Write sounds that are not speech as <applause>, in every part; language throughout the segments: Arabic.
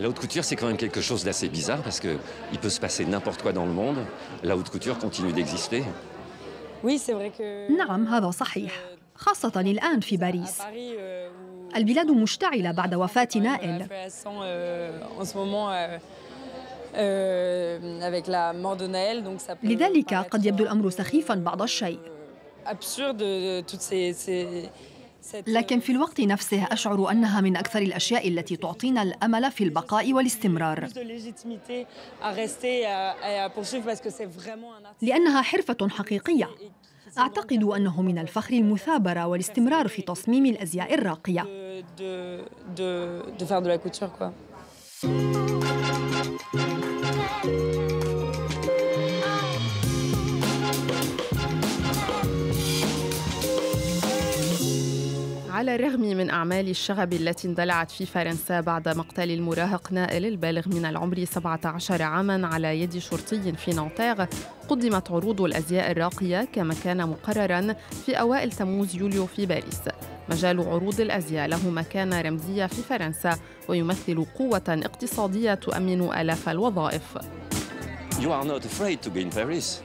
La haute couture, c'est quand même quelque chose d'assez bizarre parce qu'il peut se passer n'importe quoi dans le monde. La haute couture continue d'exister. نعم هذا صحيح خاصة الآن في باريس البلاد مشتعلة بعد وفاة نائل لذلك قد يبدو الأمر سخيفا بعض الشيء لكن في الوقت نفسه أشعر أنها من أكثر الأشياء التي تعطينا الأمل في البقاء والاستمرار. لأنها حرفة حقيقية. أعتقد أنه من الفخر المثابرة والاستمرار في تصميم الأزياء الراقية. على الرغم من أعمال الشغب التي اندلعت في فرنسا بعد مقتل المراهق نائل البالغ من العمر 17 عاما على يد شرطي في نانتيغ قدمت عروض الأزياء الراقية كما كان مقررا في أوائل تموز يوليو في باريس. مجال عروض الأزياء له مكانة رمزية في فرنسا ويمثل قوة اقتصادية تؤمن آلاف الوظائف. You are not afraid to be in Paris.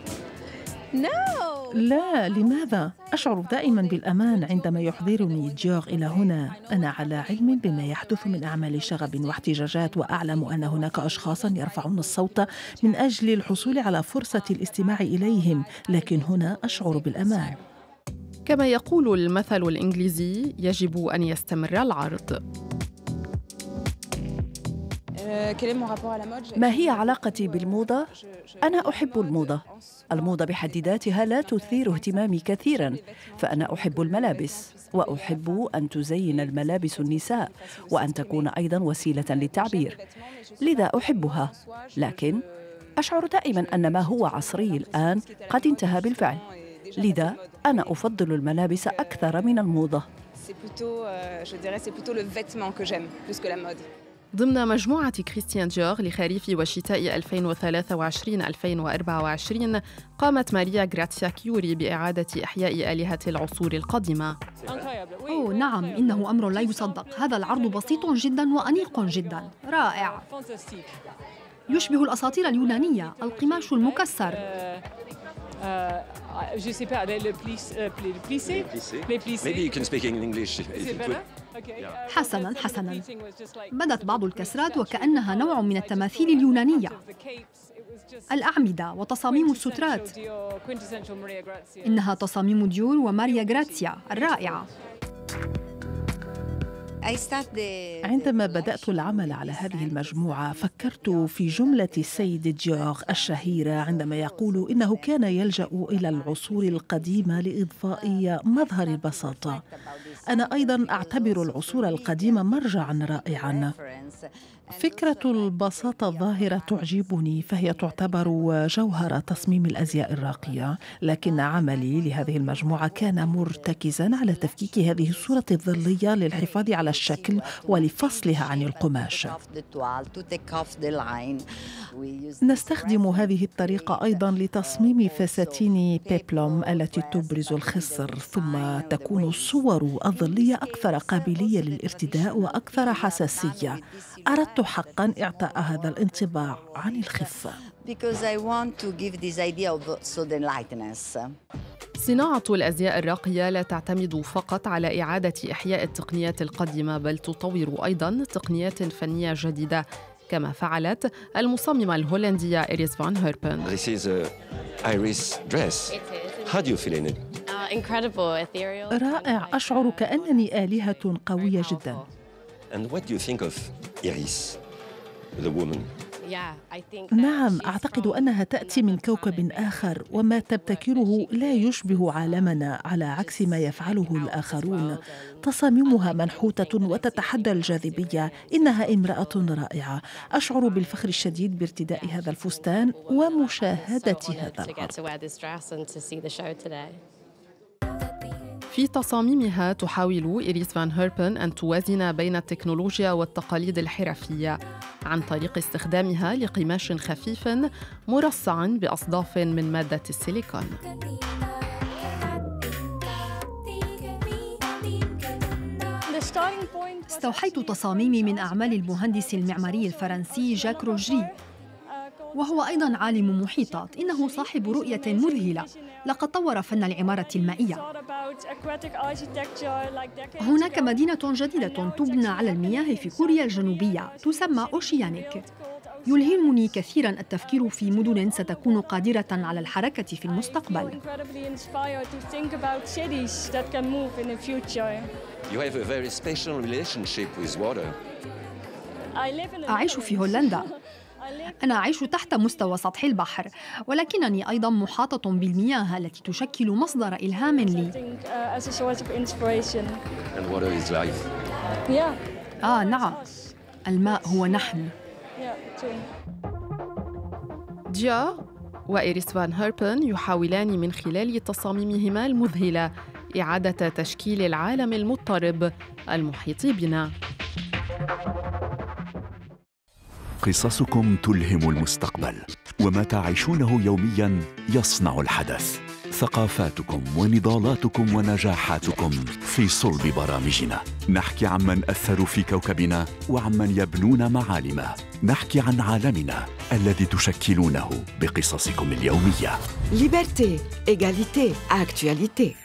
لا لماذا؟ أشعر دائما بالأمان عندما يحضرني جيوغ إلى هنا. أنا على علم بما يحدث من أعمال شغب واحتجاجات وأعلم أن هناك أشخاصا يرفعون الصوت من أجل الحصول على فرصة الاستماع إليهم لكن هنا أشعر بالأمان. كما يقول المثل الإنجليزي يجب أن يستمر العرض. ما هي علاقتي بالموضة؟ أنا أحب الموضة. الموضة بحد ذاتها لا تثير اهتمامي كثيرا فأنا أحب الملابس وأحب أن تزين الملابس النساء وأن تكون أيضا وسيلة للتعبير. لذا أحبها. لكن أشعر دائما أن ما هو عصري الآن قد انتهى بالفعل. لذا أنا أفضل الملابس أكثر من الموضة. ضمن مجموعة كريستيان ديور لخريف وشتاء 2023-2024 قامت ماريا غراتسيا كيوري بإعادة إحياء آلهة العصور القديمة أوه نعم إنه أمر لا يصدق هذا العرض بسيط جدا وأنيق جدا رائع يشبه الأساطير اليونانية القماش المكسر je sais pas, le, plissé, les plissés. Les plissés. Maybe you can speak in English. حسنا حسنا. بدت بعض الكسرات وكأنها نوع من التماثيل اليونانية. الأعمدة وتصاميم السترات. إنها تصاميم ديور وماريا غراتسيا الرائعة. عندما بدأت العمل على هذه المجموعة فكرت في جملة السيد ديوغ الشهيرة عندما يقول إنه كان يلجأ إلى العصور القديمة لإضفاء مظهر البساطة أنا أيضا أعتبر العصور القديمة مرجعا رائعا. فكرة البساطة الظاهرة تعجبني فهي تعتبر جوهر تصميم الأزياء الراقية لكن عملي لهذه المجموعة كان مرتكزا على تفكيك هذه الصورة الظلية للحفاظ على الشكل ولفصلها عن القماش. نستخدم هذه الطريقة أيضا لتصميم فساتين بيبلوم التي تبرز الخصر ثم تكون الصور الظلية أكثر قابلية للارتداء وأكثر حساسية. أردت حقا إعطاء هذا الانطباع عن الخفة صناعة الأزياء الراقية لا تعتمد فقط على إعادة إحياء التقنيات القديمة بل تطور أيضا تقنيات فنية جديدة. كما فعلت المصممة الهولندية إيريس فان هيربن This is a iris dress. How do you feel in it? رائع أشعر كأنني آلهة قوية جدا And what do you think of Iris, the woman? نعم أعتقد أنها تأتي من كوكب آخر وما تبتكره لا يشبه عالمنا على عكس ما يفعله الآخرون. تصاميمها منحوتة وتتحدى الجاذبية. إنها امرأة رائعة. أشعر بالفخر الشديد بارتداء هذا الفستان ومشاهدة هذا العرض في تصاميمها تحاول إيريس فان هيربن أن توازن بين التكنولوجيا والتقاليد الحرفية عن طريق استخدامها لقماش خفيف مرصع بأصداف من مادة السيليكون. استوحيت تصاميمي من أعمال المهندس المعماري الفرنسي جاك روجري وهو أيضا عالم محيطات إنه صاحب رؤية مذهلة. لقد طور فن العمارة المائية. هناك مدينة جديدة تبنى على المياه في كوريا الجنوبية تسمى أوشيانيك. يلهمني كثيرا التفكير في مدن ستكون قادرة على الحركة في المستقبل. أعيش في هولندا. <laughs> أنا أعيش تحت مستوى سطح البحر ولكنني أيضا محاطة بالمياه التي تشكل مصدر إلهام لي. آه نعم. الماء هو نحن. ديا وإيريس فان هيربن يحاولان من خلال تصاميمهما المذهلة إعادة تشكيل العالم المضطرب المحيط بنا. قصصكم تلهم المستقبل وما تعيشونه يوميا يصنع الحدث. ثقافاتكم ونضالاتكم ونجاحاتكم في صلب برامجنا. نحكي عن من أثروا في كوكبنا وعمن يبنون معالمه. نحكي عن عالمنا الذي تشكلونه بقصصكم اليومية. ليبرتي ايغاليتي اكtualité